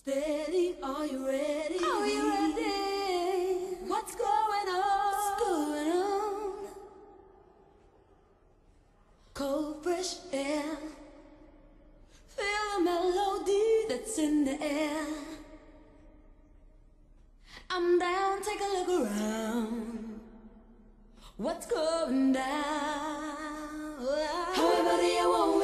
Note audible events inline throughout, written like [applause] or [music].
Steady, are you ready? Are you ready? What's going on? What's going on? Cold, fresh air. Feel the melody that's in the air. I'm down, take a look around. What's going down? However do you want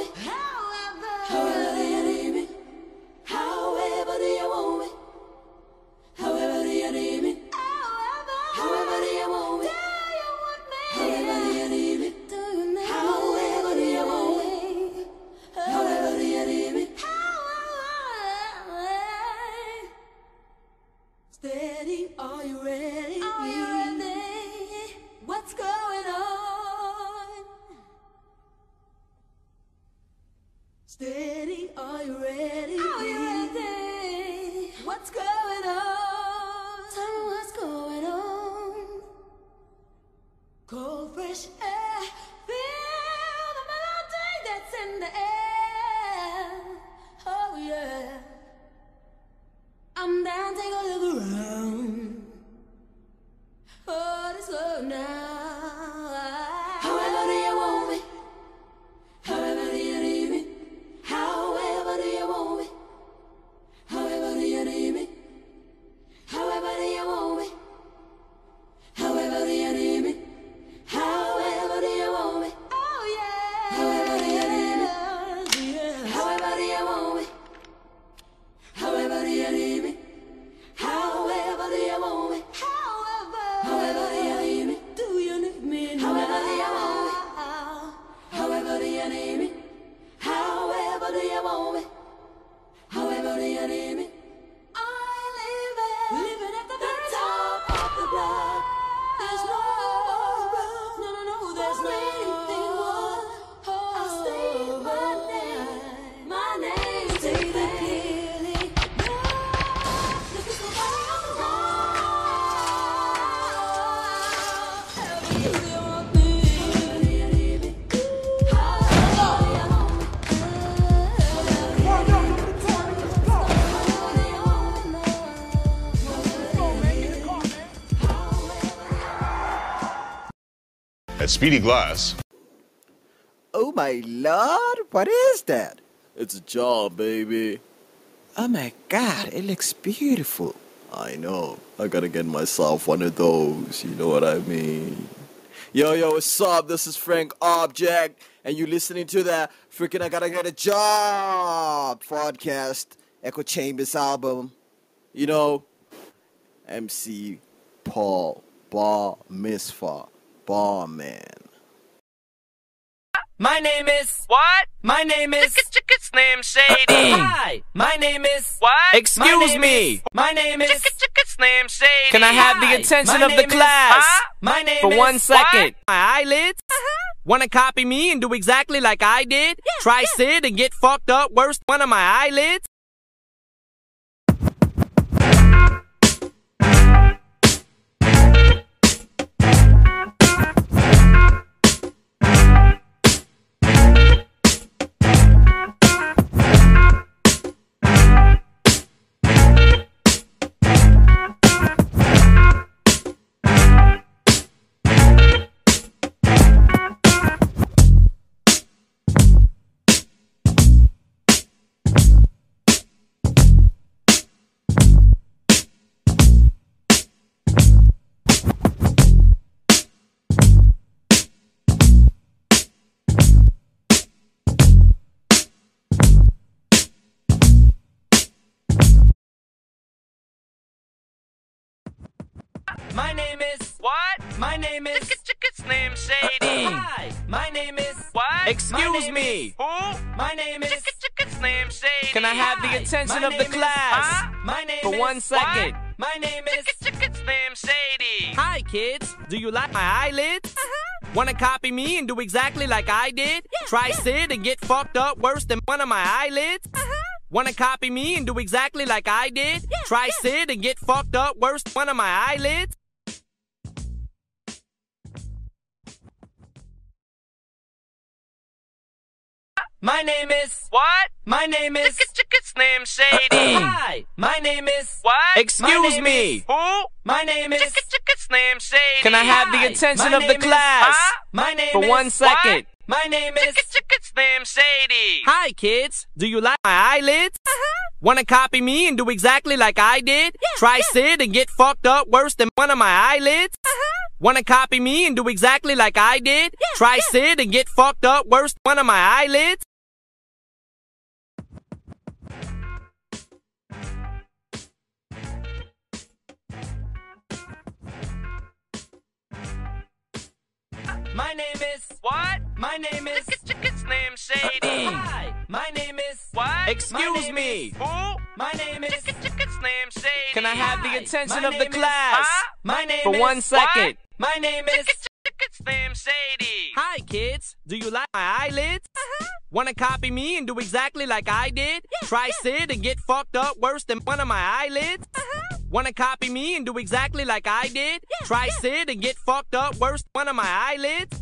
At Speedy Glass, Oh my lord, what is that? It's a job, baby. Oh my god, it looks beautiful. I know. I gotta get myself one of those. You know what I mean? Yo, yo, what's up? This is Frank Object, and you listening to the freaking I Gotta Get a Job podcast, Echo Chambers album. You know, MC Paul Bar Misfa Barman. My name is what? My name is Chick's name Shady. [clears throat] Hi. My name is what? Excuse me. my name is Chick's name Shady. Can I have the attention of the class? My name for one second. My eyelids. Uh-huh. Wanna copy me and do exactly like I did? Try sit and get fucked up worse than one of my eyelids? My name is Chick's name Shady. [clears throat] Hi. My name is what? Excuse me. Who? My name is Chick's name Shady. Can I have the attention of the class? My name is. for one second. My name is Chick's name Shady. Hi kids. Do you like my eyelids? Uh-huh. Wanna copy me and do exactly like I did? Try sit and get fucked up worse than one of my eyelids? Uh-huh. Wanna copy me and do exactly like I did? Try sit and get fucked up worse than one of my eyelids? My name is what? My name is Kids name Sadie. [clears throat] Hi. My name is what? Excuse me. Who? My name is name Sadie. Can I have the attention of the class? My name For one second. My name is name Sadie. Hi kids. Do you like my eyelids? Uh-huh. Wanna copy me and do exactly like I did? Yeah, Try sit and get fucked up worse than one of my eyelids? Uh-huh. Wanna copy me and do exactly like I did? Yeah, Try sit and get fucked up worse than one of my eyelids? My name is what? My name is name Sadie. Hi. My name is what? Excuse me. Who? My name is name Sadie. Can I have the attention of the class? My name is For one second. My name is name Sadie. Hi kids. Do you like my eyelids? Uh-huh. Wanna copy me and do exactly like I did? Try sit and get fucked up worse than one of my eyelids? Uh-huh. Wanna copy me and do exactly like I did? Try sit and get fucked up worse one of my eyelids?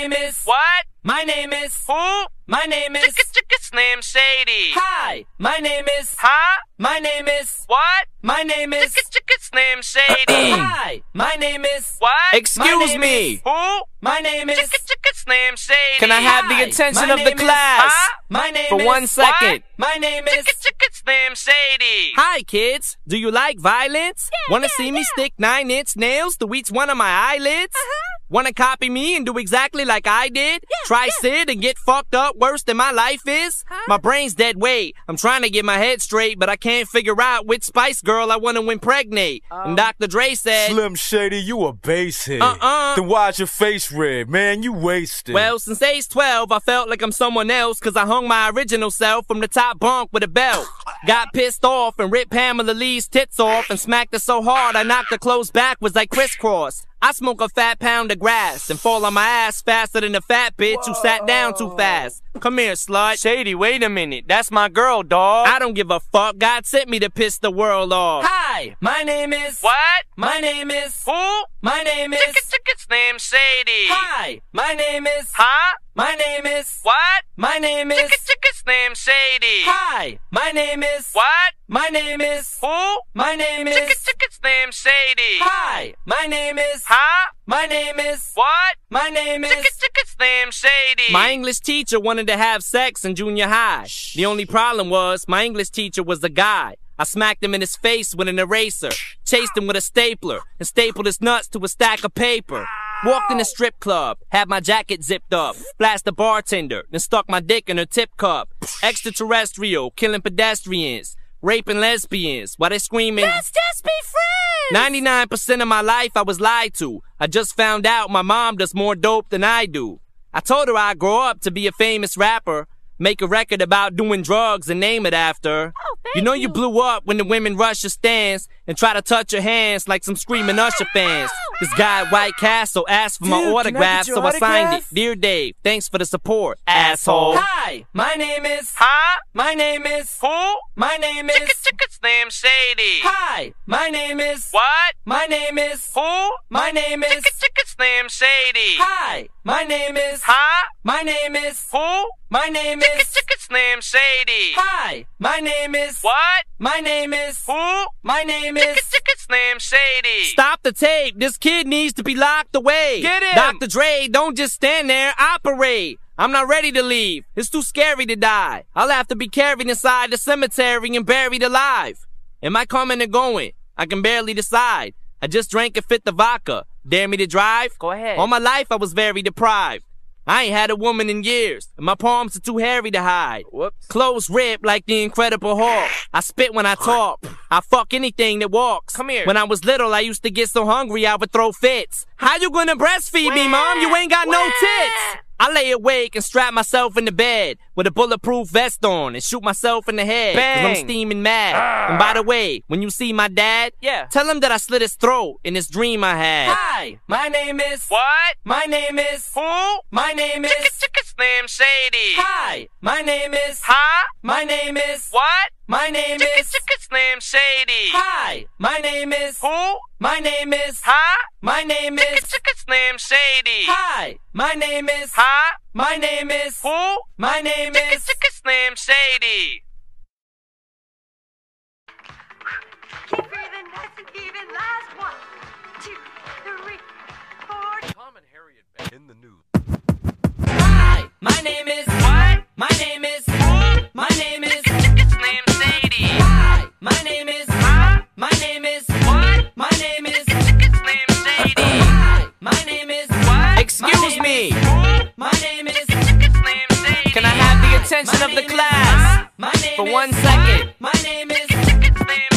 Name is. What? My name is. Who? My name is. Slim Shady. Hi, my name is. Huh? My name is. What? My name is. Slim Shady. Hi, my name is. What? Excuse me. Who? My name is. Slim Shady. Can I have the attention of the class? My name is For one second. My name is. Slim Shady. Hi, kids. Do you like violence? Wanna see me stick nine inch nails to each one of my eyelids? Wanna copy me and do exactly like I did? Try sit and get fucked up worse than my life is? My brain's dead weight. I'm trying to get my head straight, but I can't figure out which Spice Girl I wanna impregnate. Oh. and Dr. Dre said, Slim Shady, you a basehead. Uh-uh. Then why's your face red, man? You wasted. Well, since age 12, I felt like I'm someone else cause I hung my original self from the top bunk with a belt. Got pissed off and ripped Pamela Lee's tits off and smacked her so hard I knocked her clothes backwards like crisscross. I smoke a fat pound of grass and fall on my ass faster than a fat bitch who sat down too fast. Come here, slut. Shady, wait a minute. That's my girl, dog. I don't give a fuck. God sent me to piss the world off. Hi, my name is. What? My name is. Who? My name is. Slim Shady. Hi, my name is. Huh? My name is. What? My name is. Slim Shady. Hi, my name is. What? My name is. Who? My name is. Slim Shady. Hi, my name is. Huh? My name is. What? My name is. Slim Shady. My English teacher wanted to have sex in junior high. The only problem was my English teacher was a guy. I smacked him in his face with an eraser, chased him with a stapler, and stapled his nuts to a stack of paper. Walked in a strip club, had my jacket zipped up, flashed the bartender, then stuck my dick in her tip cup. Extraterrestrial, killing pedestrians, raping lesbians while they screaming. Let's just be friends! 99% of my life I was lied to. I just found out my mom does more dope than I do. I told her I'd grow up to be a famous rapper, make a record about doing drugs and name it after. her. Oh, you know you blew up when the women rush your stands and try to touch your hands like some screaming Usher fans. This guy at White Castle asked for my Dude, can I autograph, get your so I signed it. Dear Dave, thanks for the support, asshole. Hi, my name is. Huh? My name is. Who? My name is. Slim Shady. Hi, my name is. What? My name is. Who? My name is. Slim Shady. Hi, my name is. Huh? My name is. Who? My name is. Slim Shady. Hi, my name is. What? My name is. Who? My name is. Slim Shady. Stop the tape. This kid needs to be locked away. Get him. Dr. Dre, don't just stand there. Operate. I'm not ready to leave. It's too scary to die. I'll have to be carried inside the cemetery and buried alive. Am I coming or going? I can barely decide. I just drank a fifth of vodka. Dare me to drive? Go ahead. All my life I was very deprived. I ain't had a woman in years, and my palms are too hairy to hide. Whoops. Clothes ripped like the Incredible Hulk. I spit when I talk. I fuck anything that walks. Come here. When I was little, I used to get so hungry I would throw fits. How you gonna breastfeed me, mom? You ain't got no tits. I lay awake and strap myself in the bed with a bulletproof vest on and shoot myself in the head. Cause I'm steaming mad. And by the way, when you see my dad, yeah. tell him that I slit his throat in this dream I had. Hi, my name is. What? My name is. Who? My name is. Slim Shady. Hi, my name is. Huh? My name is. What? My name is. Slim Shady. Hi, my name is. Who? My name is. Huh? My name is. Slim Shady. Hi, my name is. Huh? My name is. Who? My name is. Slim Shady. Keep breathing, nice and even. Last one, two, three, four. Tom and Harriet in the news. Hi, my name is. What? My name is. Who? My name is. Slim Shady. Hi, my name is. Huh? My name is. What? My name is. Slim Shady. Hi, my name is. What? Excuse me. My name is. Slim Shady. Can I have the attention of the class? My name For one second. My name is. Slim Shady.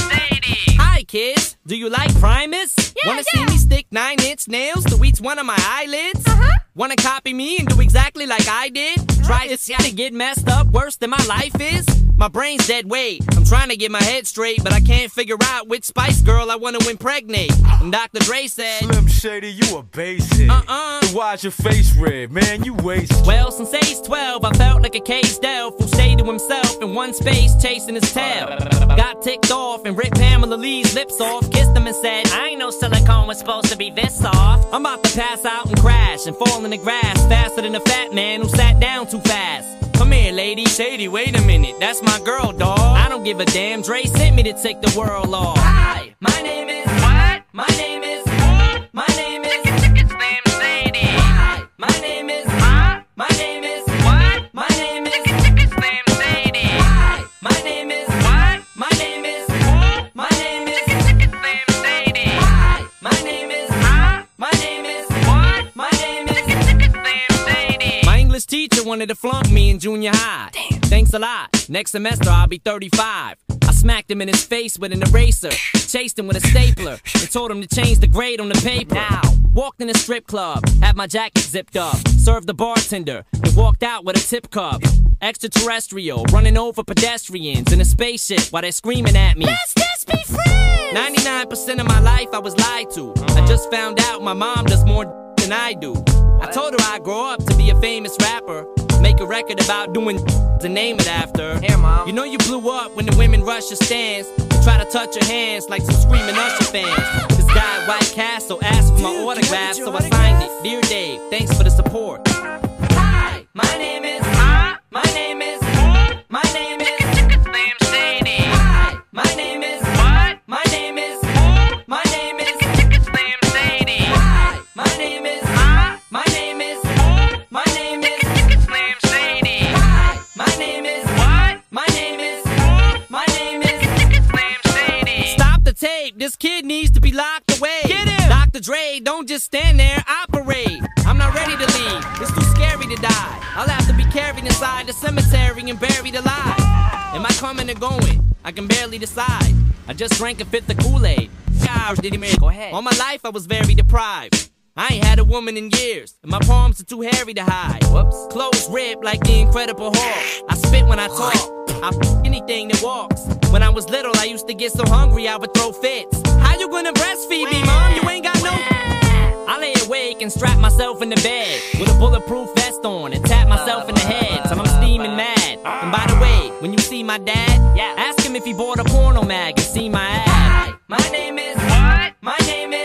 Kids. Do you like Primus? Yeah, Wanna see me stick nine inch nails to each one of my eyelids? Uh-huh. Wanna copy me and do exactly like I did? Try to to get messed up worse than my life is? My brain's dead weight. I'm trying to get my head straight, but I can't figure out which Spice Girl I wanna impregnate. And Dr. Dre said, Slim Shady, you a base hit. Uh-uh. So why's your face red, man? You wasted. Well, since age 12, I felt like a caged elf who stayed to himself in one space chasing his tail. Got ticked off and ripped Pamela Lee's lips off, kissed him and said, I ain't no silicone was supposed to be this soft. I'm about to pass out and crash and fall in the grass faster than a fat man who sat down too fast. Come here, lady. Shady, wait a minute. That's my girl, dawg. I don't give a damn. Dre sent me to take the world off. Hi, my name is. What? My name is. What? My name wanted to flunk me in junior high. Damn. Thanks a lot. Next semester I'll be 35. I smacked him in his face with an eraser, chased him with a stapler, and told him to change the grade on the paper. Now, walked in a strip club, had my jacket zipped up, served the bartender, and walked out with a tip cup. Extraterrestrial, running over pedestrians in a spaceship while they're screaming at me. Let's just be friends! 99% of my life I was lied to. I just found out my mom does more than I do. I told her I'd grow up to be a famous rapper. Make a record about doing to name it after. Here, mom. You know you blew up when the women rush your stands. Try to touch your hands like some screaming Usher fans. This guy at White Castle asked for my autograph, so I signed it. Dear Dave, thanks for the support. Hi, my name is. Huh? My name Dre, don't just stand there. Operate. I'm not ready to leave. It's too scary to die. I'll have to be carried inside the cemetery and buried alive. Am I coming or going? I can barely decide. I just drank a fifth of Kool-Aid. Gosh, did he make- Go ahead. All my life I was very deprived. I ain't had a woman in years, and my palms are too hairy to hide. Whoops. Clothes ripped like the Incredible Hulk. I spit when I talk. I f- anything that walks. When I was little, I used to get so hungry I would throw fits. How you gonna breastfeed me, mom? You ain't got no. I lay awake and strap myself in the bed with a bulletproof vest on and tap myself in the head till I'm steaming mad. And by the way, when you see my dad, ask him if he bought a porno mag and see my ad. My name is what? My name is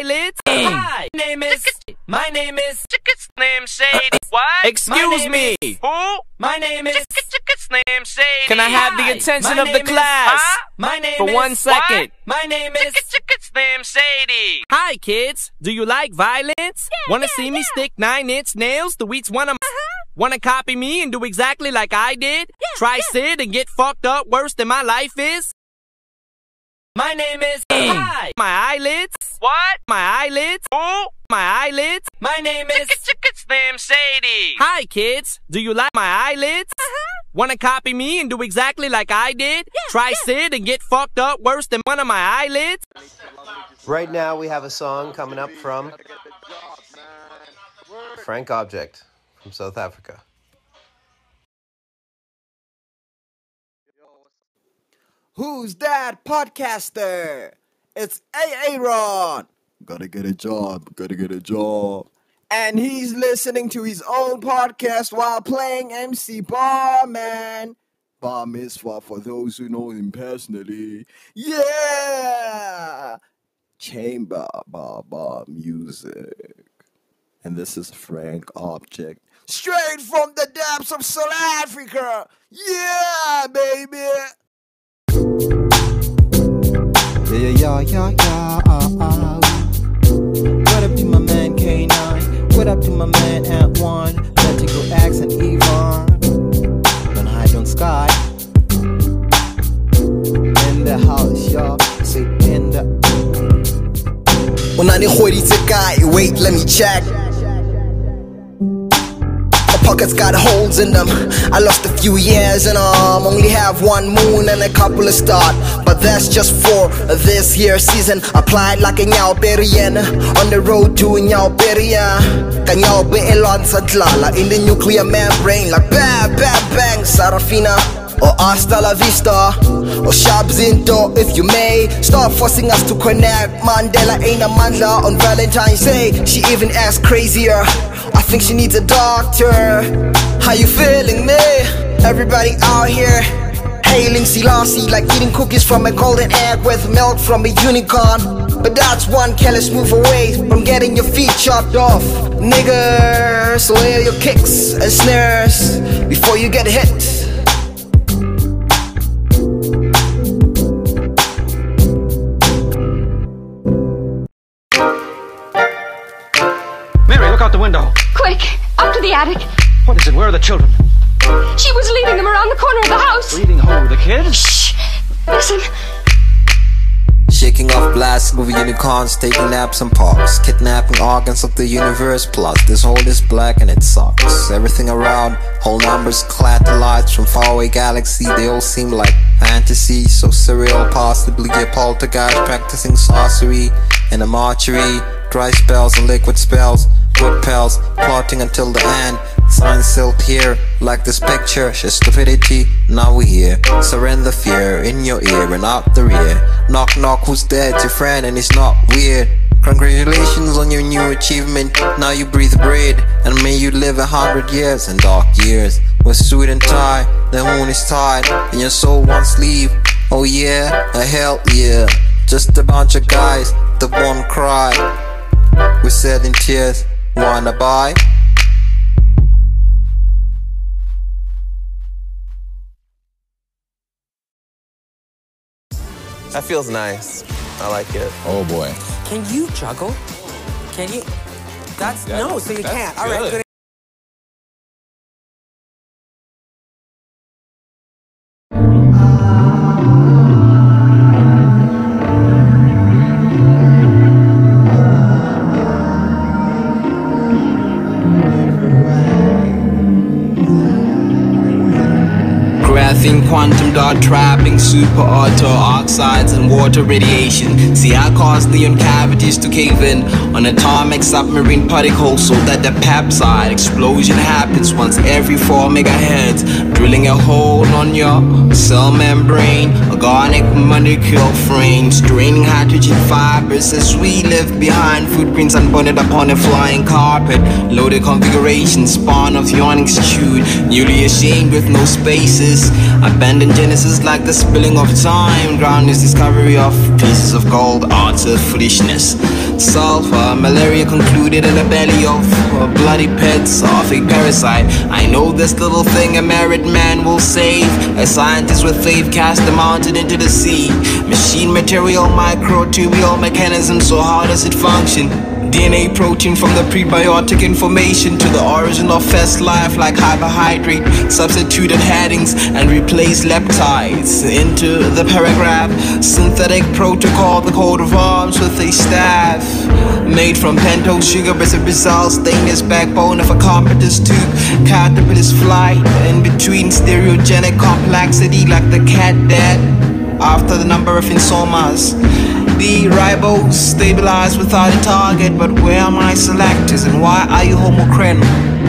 eyelids? Hi. My name is. My name is. Name Sadie. Uh, what? Excuse me. Who? My name is. Name Sadie. Can I have the attention of the class? My name For one second. My name is. Name Sadie. Hi, kids. Do you like violence? Wanna see me stick nine-inch nails to each one of my. Uh-huh. Wanna copy me and do exactly like I did? Try sit and get fucked up worse than my life is? My name is Hi. My eyelids. What? My eyelids. Who? My eyelids. My name is It's Name Sadie. Hi, kids. Do you like my eyelids? Uh huh. Wanna copy me and do exactly like I did? Yeah, Try sit and get fucked up worse than one of my eyelids? Right now, we have a song coming up from Frank Object from South Africa. Who's that podcaster? It's Aaron. Gotta get a job, gotta get a job. And he's listening to his own podcast while playing MC Barman. Bar Mitzvah for those who know him personally. Yeah! Chamber bar bar music. And this is Frank Object. Straight from the depths of South Africa. Yeah, baby. Yeah, yeah, yeah, yeah. Uh, uh. What up to my man K9? What up to my man Ant One? Let's go X and Yvonne. Don't hide on sky. In the house, y'all. Say in the. unanigweditse kae wait let me check pockets got holes in them. I lost a few years and um only have one moon and a couple of stars. But that's just for this year season. Applied like a nyawberian on the road to nyawberia kanyawbe elwansa dlala in the nuclear membrane. Like bang bang bang sarafina or hasta la vista. Or sharp zinto if you may. Stop forcing us to connect. Mandela ain't a mandla on valentine's day. She even asked crazier. I think she needs a doctor. How you feeling me? Everybody out here hailing Selassie like eating cookies from a golden egg with milk from a unicorn. But that's one careless move away from getting your feet chopped off. Nigga so your kicks and snares before you get hit attic. What is it? Where are the children? She was leading them around the corner of the house. Leading who? The kids? Shh! Listen. Shaking off blasting with unicorns, taking naps and parks, kidnapping organs of the universe. Plus, this hole is black and it sucks. Everything around, whole numbers, clad the lights from faraway galaxy. They all seem like fantasy, so surreal, possibly a poltergeist practicing sorcery in a mortuary. Dry spells and liquid spells, good pals, plotting until the end. Signs still here, like this picture, just stupidity. Now we here. Surrender fear in your ear and out the rear. Knock knock, who's there? It's your friend and it's not weird. Congratulations on your new achievement. Now you breathe bread, and may you live a hundred years and dark years. With suit and tie, the moon is tied, and your soul wants leave. Oh yeah, a hell yeah. Just a bunch of guys that won't cry. We said in tears, wanna buy? That feels nice. I like it. Oh boy. Can you juggle? Can you? That's Yeah, no, so you that's can't. All right, good. Quantum dot trapping, super auto oxides, and water radiation. See, I cause neon cavities to cave in on atomic submarine particles so that the pepside explosion happens once every 4 megahertz, drilling a hole on your cell membrane. Organic molecule frames, draining hydrogen fibers as we left behind footprints unbonded upon a flying carpet. Loaded configuration, spawn of yawning stewed, newly ashamed with no spaces. Abandoned genesis like the spilling of time. Ground is discovery of pieces of gold, arts of foolishness. Sulfur, malaria concluded in the belly of a bloody pets of parasite. I know this little thing a married man will save. A scientist with faith cast the mountain into the sea. Machine material, microtubule mechanism, so how does it function? DNA protein from the prebiotic information to the origin of first life like carbohydrate substituted headings and replaced leptides into the paragraph synthetic protocol the coat of arms with a staff made from pentose sugar as a result stainless backbone of a carpenter's tube caterpillar's flight in between stereogenic complexity like the cat dead after the number of insomas. The ribose stabilized without a target, but where are my selectors and why are you homochrene?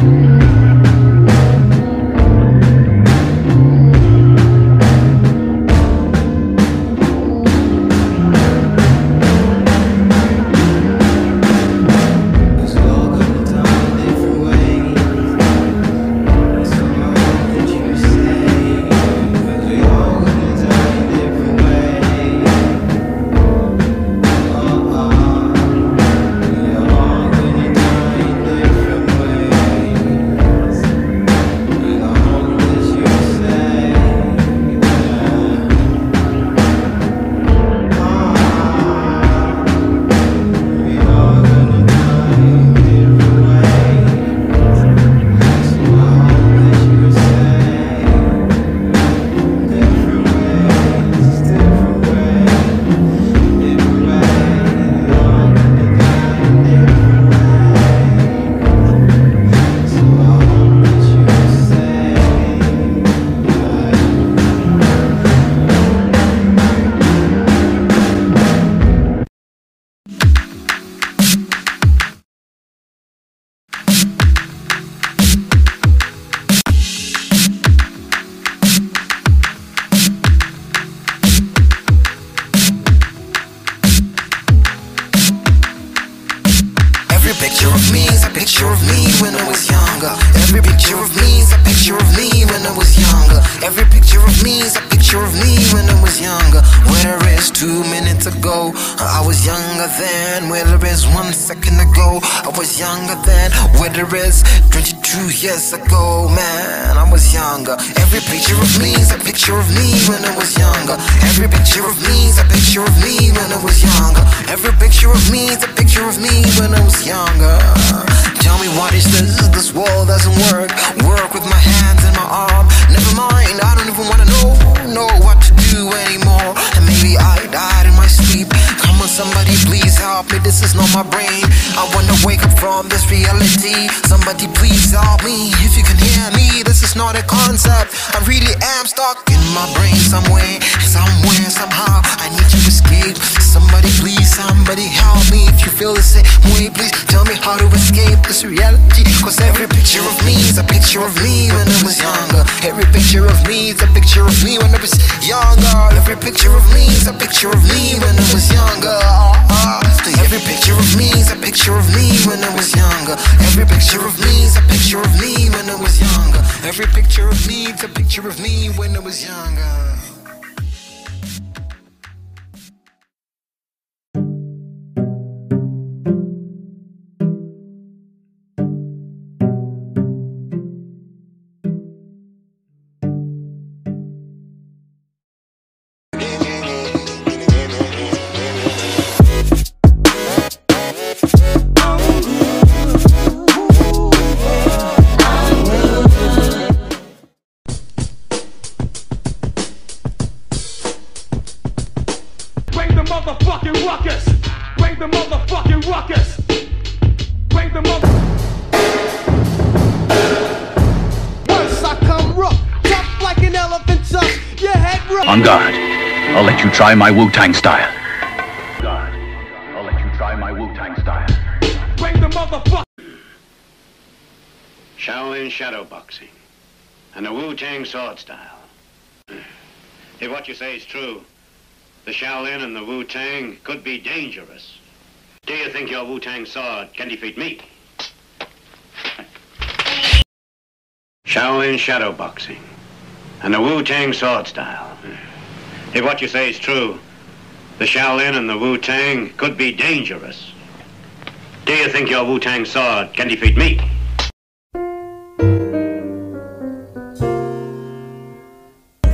Was younger then. Where is 22 years ago, man, I was younger. Every picture of me is a picture of me when I was younger. Every picture of me is a picture of me when I was younger. Every picture of me is a picture of me when I was younger. Tell me what is this? This world doesn't work. Work with my hands and my arm. Never mind, I don't even wanna know, know what to do anymore. And maybe I died in my sleep. Somebody, please help me. This is not my brain. I wanna wake up from this reality. Somebody, please help me. If you can hear me, this is not a concept. I really am stuck in my brain somewhere, somewhere, somehow. I need you to Somebody, please, somebody help me. If you feel the same way, please tell me how to escape this reality. Cause every picture of me is a picture of me when I was younger. Every picture of me is a picture of me when I was younger. Every picture of me is a picture of me when I was younger. Every picture of me is a picture of me when I was younger. Every picture of me is a picture of me when I was younger. Every picture of me is a picture of me when I was younger. Try my Wu-Tang style. Guard. I'll let you try my Wu-Tang style. Bring the motherfucker. Shaolin shadow boxing and the Wu-Tang sword style. If what you say is true, the Shaolin and the Wu-Tang could be dangerous. Do you think your Wu-Tang sword can defeat me? Shaolin shadow boxing and the Wu-Tang sword style. If what you say is true, the Shaolin and the Wu-Tang could be dangerous. Do you think your Wu-Tang sword can defeat me?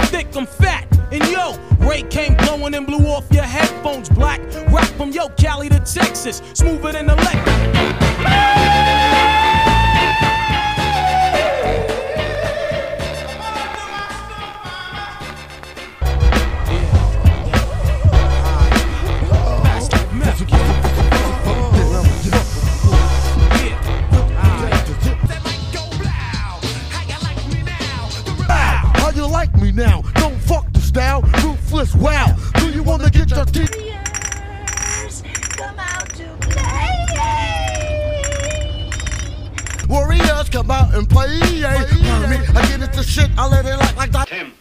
thick, I'm fat. And yo, Ray came blowing and blew off your headphones black. Rock from yo, Cali to Texas, smoother than electric. Now? Don't fuck the style, ruthless wow. Do you wanna get your teeth? Come out to play. Warriors come out and play. Hear me? I get into shit, I let it like like that. Tim.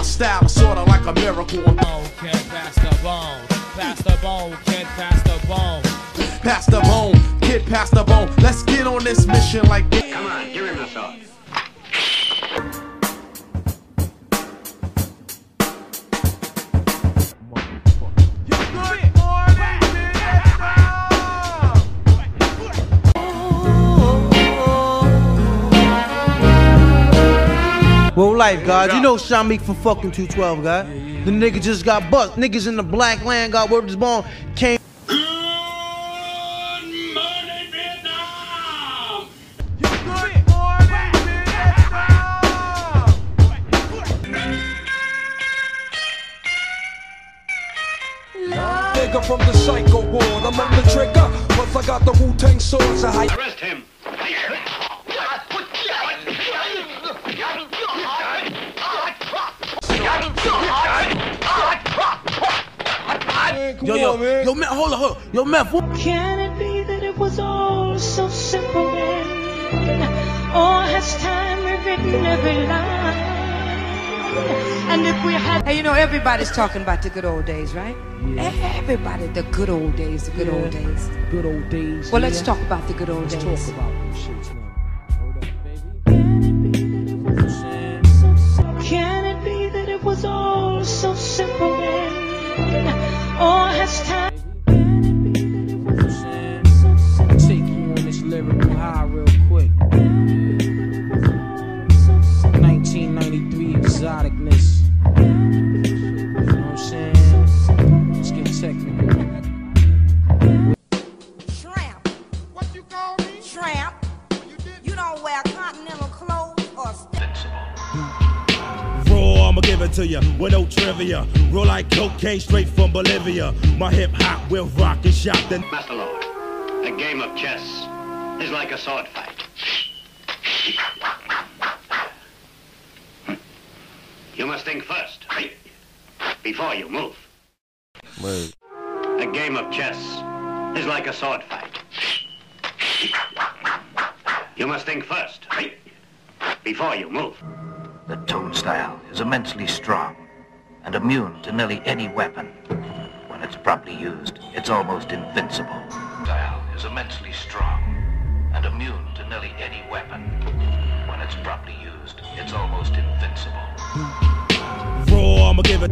My style, is sorta like a miracle. On Kid, pass the bone. Pass the bone, kid, pass the bone. Pass the bone, kid, pass the bone. Let's get on this mission like this. Come on, give him the sword. Bro, life, God. You know Shamik from fucking 212, God. The nigga just got bust. Niggas in the black land got word his bone. Came. Everybody's talking about the good old days, right? Yeah. Everybody, the good old days, the good old days. Good old days. Well, let's talk about the good old Let's days. talk about them shits from My hip hop will rock and shock the. Master Lord, a game of chess is like a sword fight. You must think first, before you move. A game of chess is like a sword fight. You must think first, before you move. The toadstyle is immensely strong and immune to nearly any weapon. When it's properly used, it's almost invincible. Toadstyle is immensely strong and immune to nearly any weapon. When it's properly used, it's almost invincible. Raw, I'ma give it.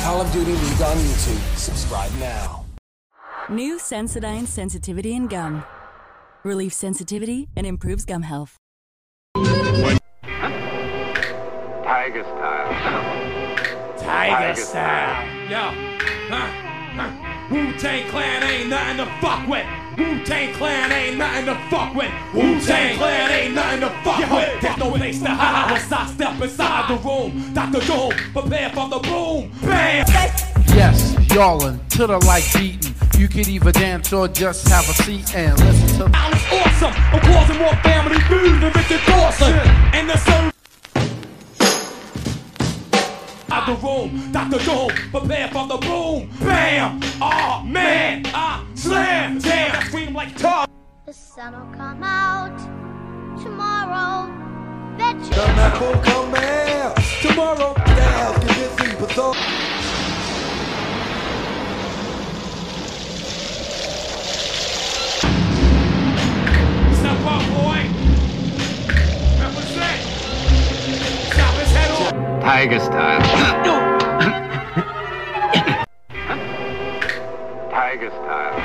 Call of Duty League on YouTube. Subscribe now. New Sensodyne Sensitivity and Gum. Relieves sensitivity and improves gum health. Tiger style. Tiger style. Yo, huh, huh. Wu-Tang Clan ain't nothing to fuck with. Wu-Tang Clan ain't nothing to fuck with. Wu-Tang Clan ain't nothing to fuck with. There's no place to hide once I step inside the room. Dr. Doom, prepare for the boom. Bam! Yes, y'allin' to the like beating. You could either dance or just have a seat and listen to. Sounds awesome. I'm causing more family feud than Richard Dawson. And the sun. Out the room, Dr. Doom, prepare for the boom. Bam! Oh man, I slam, damn, I scream like Tom. The sun will come out tomorrow. Bet you. Come back, oh, come back. Tomorrow, the house get busy, but Tiger style. Tiger style.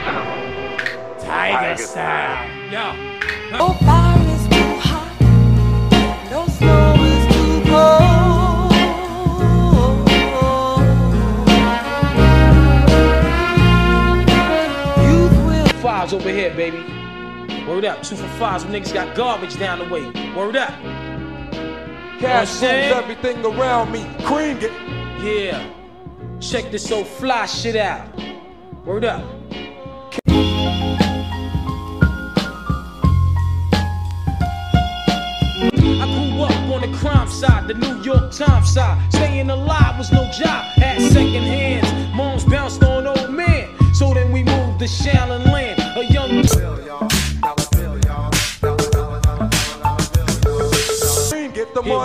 Tiger style. Yo. Oh, fire is too hot. No snow is too cold. Youth will. Fives over here, baby. Word up. Two for fives. Some niggas got garbage down the way. Word up. Cash You know rules everything around me. Cream it. Yeah. Check this so fly shit out. Word up. I grew up on the crime side, the New York Times side. Staying alive was no job, had second hands. Moms bounced on old men. So then we moved to Shaolin Land. A young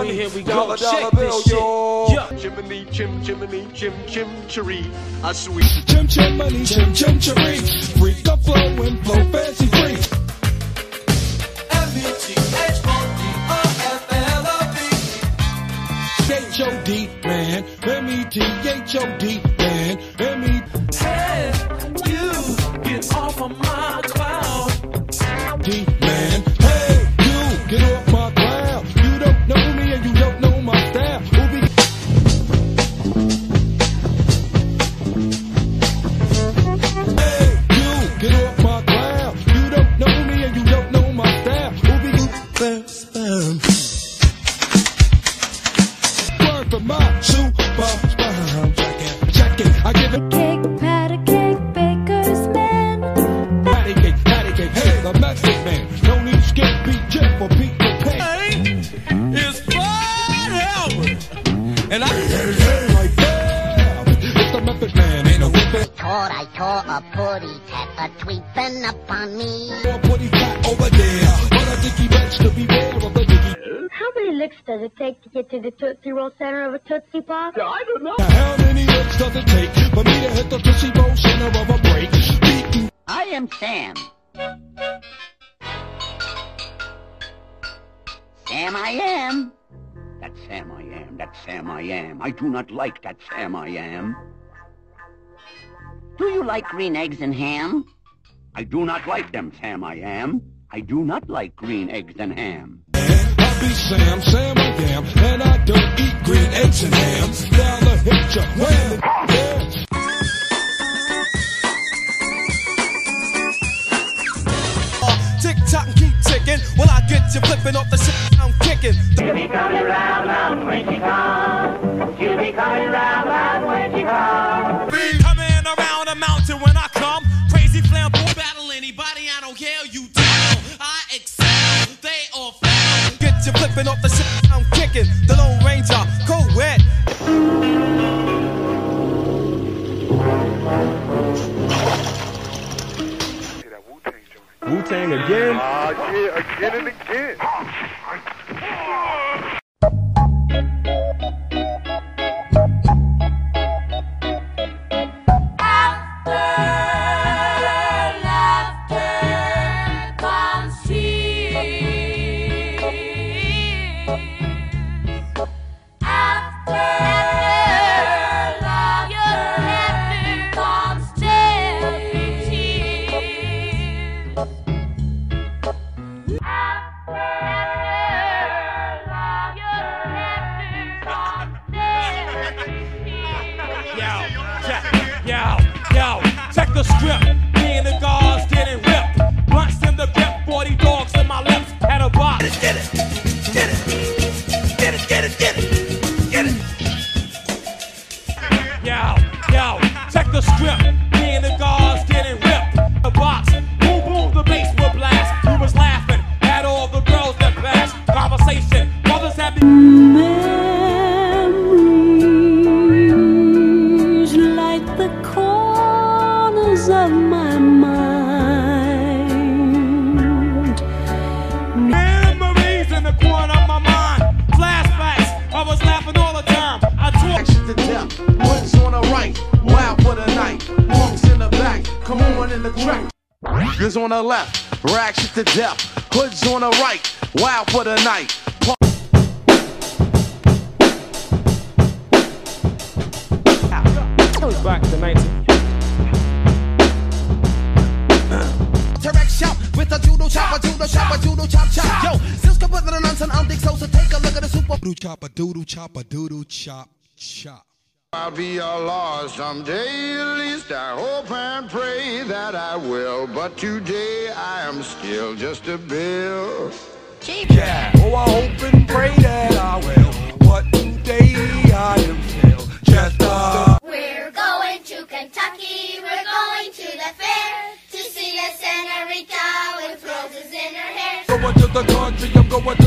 money. here we go. Dollar, dollar bill, this shit. yo. Yeah. Jiminy, chim, Jiminy, chim, chim, cheree. A sweet. Chim, chim, money, chim, chim, cheree. Freak the flow and flow fancy free. H-O-D, man. M-E-T-H-O-D, man. M-E- You beware of the dicky. How many licks does it take to get to the Tootsie Roll center of a Tootsie Pop? Yeah, I don't know. How many licks does it take for me to hit the Tootsie Roll center of a break? I am Sam. Sam I am. That's Sam I am. That's Sam I am. I do not like that Sam I am. Do you like green eggs and ham? I do not like them, Sam I am. I do not like green eggs and ham. I be Sam, Sam I am, and I don't eat green eggs and ham. Now the hit ya, wham, yeah. Uh, tick tock and keep ticking. When I get you flipping off the shit I'm kicking. She'll be coming round, round when she comes. She'll be coming round, round when she comes. Be coming around a mountain when I come. Crazy flamboyant. Battle anybody, I don't care. You tell. I excel. They all fail. Get you flipping off the shit I'm kicking. The Lone Ranger, go wet. Wu Tang again? Ah, yeah, again and again. [laughs] check the left, reaction to death. Hoods on the right, wild for the night. Back to 19. T-Rex shop with a judo chop, a judo chop, a judo chop chop. Yo, since kaput na nonsense, I'm Dick Sosa. Take a look at the super. Doodle chop a doodle chop a doodle chop chop. I'll be a lost someday, at least I hope and pray that I will. But today I am still just a bill. Yeah, oh I hope and pray that I will. But today I am still just a. We're going to Kentucky. We're going to the fair to see a senorita with roses in her hair. Going to the country, I'm going to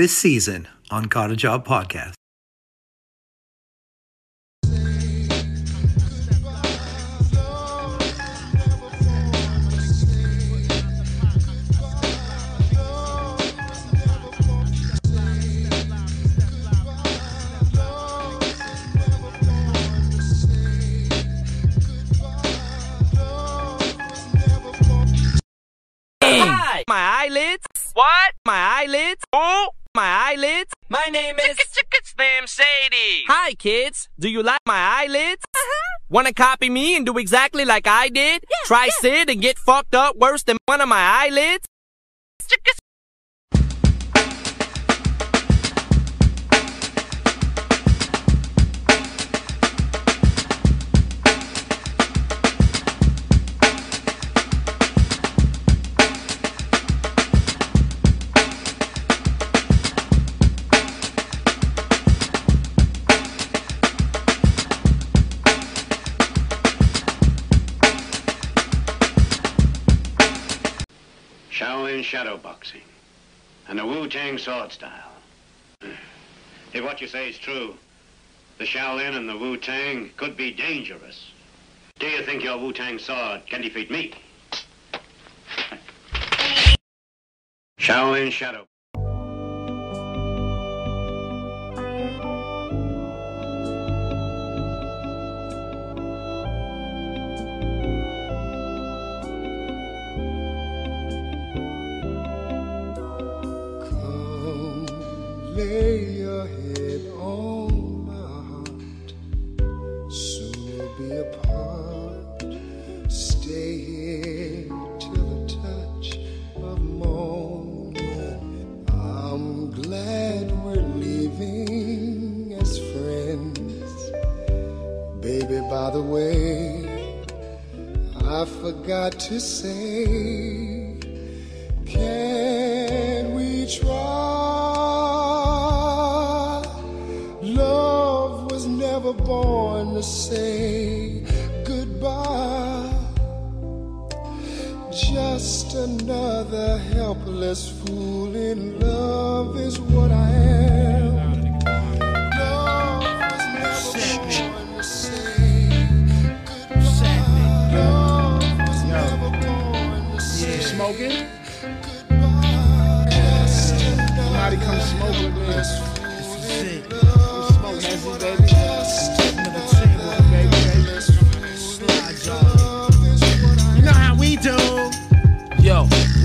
this season on Got a Job Podcast. My eyelids? What? My eyelids? Oh! My eyelids? My name is Slim Shady. Hi, kids. Do you like my eyelids? Uh-huh. Wanna copy me and do exactly like I did? Yeah, Try yeah. sit and get fucked up worse than one of my eyelids? Shadow boxing and the Wu-Tang sword style. [sighs] If what you say is true, the Shaolin and the Wu-Tang could be dangerous. Do you think your Wu-Tang sword can defeat me? [laughs] Shaolin shadow. Lay your head on my heart. Soon we'll be apart. Stay here till the touch of morning. I'm glad we're leaving as friends. Baby, by the way, I forgot to say, can we try? To say goodbye. Just another helpless fool in love is what I am. Love was never born to say goodbye. Love was never born to say smoking? Somebody come smoke with me.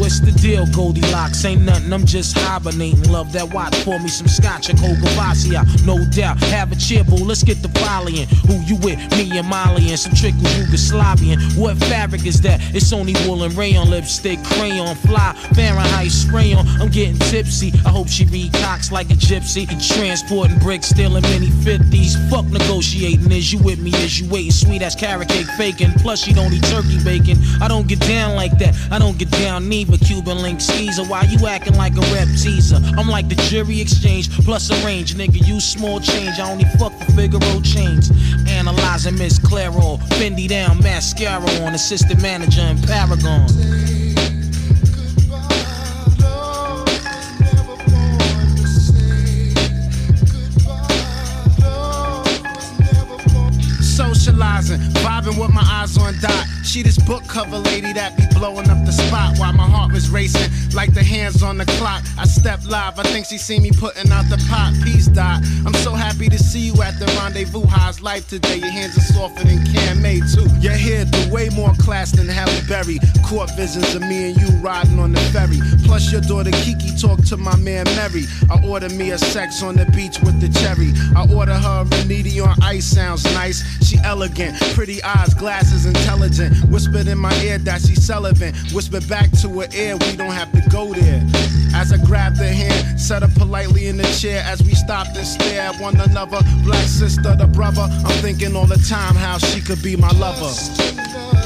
What's the deal, Goldilocks? Ain't nothing, I'm just hibernating. Love that watch, pour me some scotch and Coca no doubt. Have a cheer, boo, let's get the volleying. Who you with? Me and Molly and some trickle Yugoslavian. What fabric is that? It's only wool and rayon, lipstick, crayon, fly, Fahrenheit spray on. I'm getting tipsy. I hope she read cocks like a gypsy. Transporting bricks, stealing mini 50s. Fuck negotiating. Is you with me? Is you waiting? Sweet as carrot cake faking. Plus, she don't eat turkey bacon. I don't get down like that. I don't get down neither. Cuban link Caesar. Why you acting like a rep teaser? I'm like the jury exchange plus a range. Nigga, you small change. I only fuck for Figaro chains. Analyzing Miss Claro. Fendi down, mascara on. Assistant manager in Paragon. Socializing, vibing with my eyes on dot. She this book cover lady that be blowing up the spot while my heart was racing like the hands on the clock. I step live, I think she see me putting out the pot. Peace dot. I'm so happy to see you at the rendezvous. How's life today? Your hands are softer than Cam May too. Your hair do way more class than Halle Berry. Court visions of me and you riding on the ferry. Plus your daughter Kiki talk to my man Mary. I order me a sex on the beach with the cherry. I order her a on ice. Sounds nice. She elegant, pretty eyes, glasses, intelligent. Whispered in my ear that she's Sullivan. Whispered back to her ear, we don't have to go there. As I grabbed her hand, set her politely in the chair as we stopped and stared at one another. Black sister, the brother. I'm thinking all the time how she could be my lover.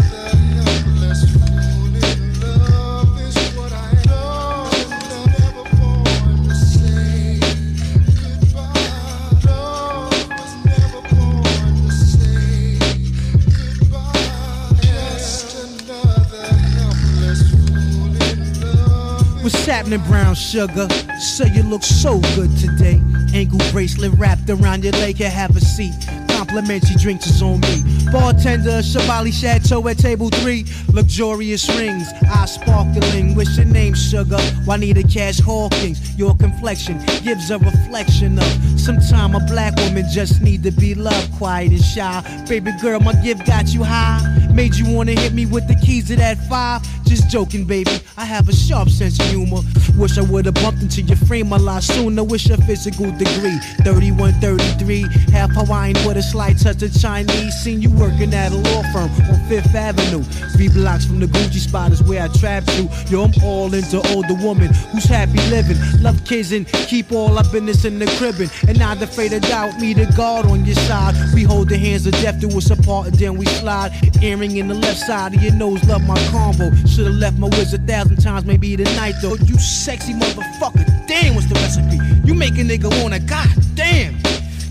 Happening, brown sugar? Say you look so good today. Ankle bracelet wrapped around your leg, you have a seat. Complimentary drinks is on me. Bartender, Chablis Chateau at table three. Luxurious rings, eyes sparkling. What's your name, sugar? Juanita Cash Hawkins. Your complexion gives a reflection of Sometime a black woman just need to be loved, quiet and shy. Baby girl, my gift got you high. Made you wanna hit me with the keys to that five. Just joking, baby. I have a sharp sense of humor. Wish I would've bumped into your frame a lot sooner. Wish your physical degree 31, 33. Half Hawaiian with a slight touch of Chinese. Seen you working at a law firm on Fifth Avenue. Three blocks from the Gucci spot is where I trap to. Yo, I'm all into older woman who's happy living. Love kids and keep all our business in the cribbin'. And not afraid to doubt me, the guard on your side. We hold the hands of death to us apart and then we slide. Earring in the left side of your nose, love my combo. Should've left my whiz a thousand times, maybe tonight though. You sexy motherfucker, damn, what's the recipe? You make a nigga wanna, god damn.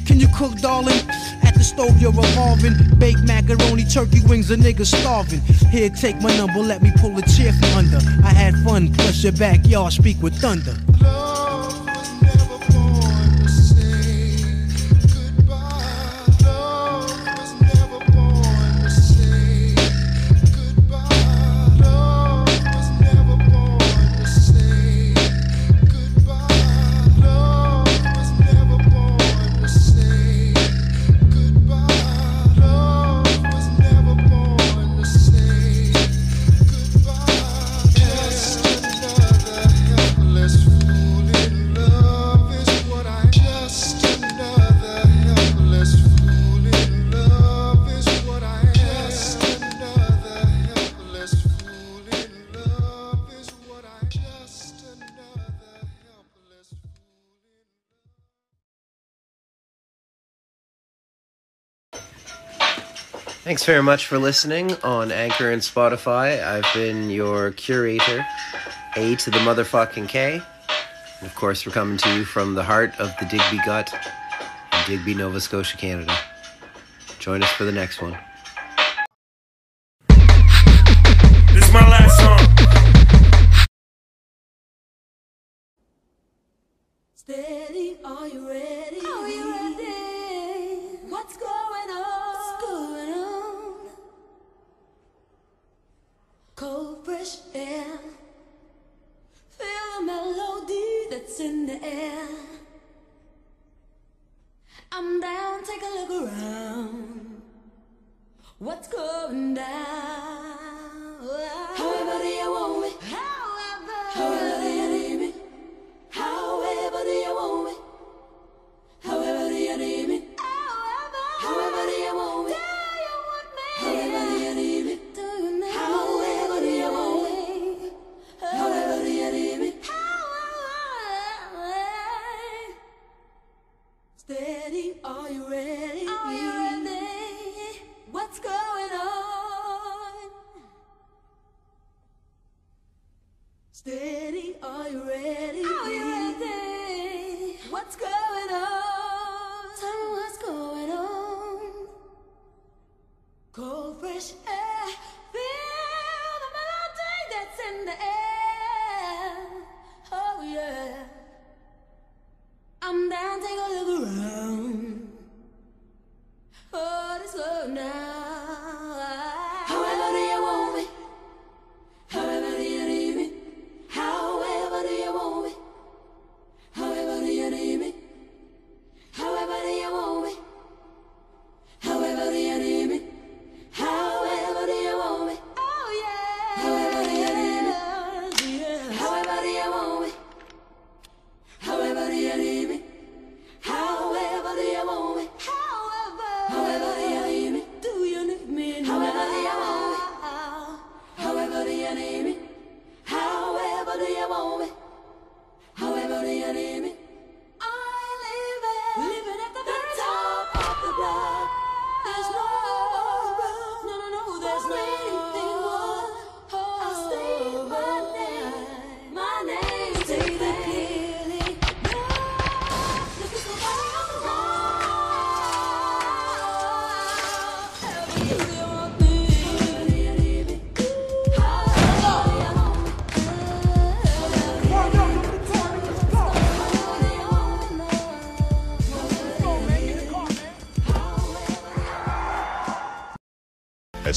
Can you cook, darling? At the stove, you're revolving. Baked macaroni, turkey wings, a nigga starving. Here, take my number, let me pull a chair from under. I had fun, plus your backyard speak with thunder. Thanks very much for listening on Anchor and Spotify. I've been your curator, A to the motherfucking K. And of course, we're coming to you from the heart of the Digby Gut in Digby, Nova Scotia, Canada. Join us for the next one.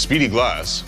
Speedy Glass,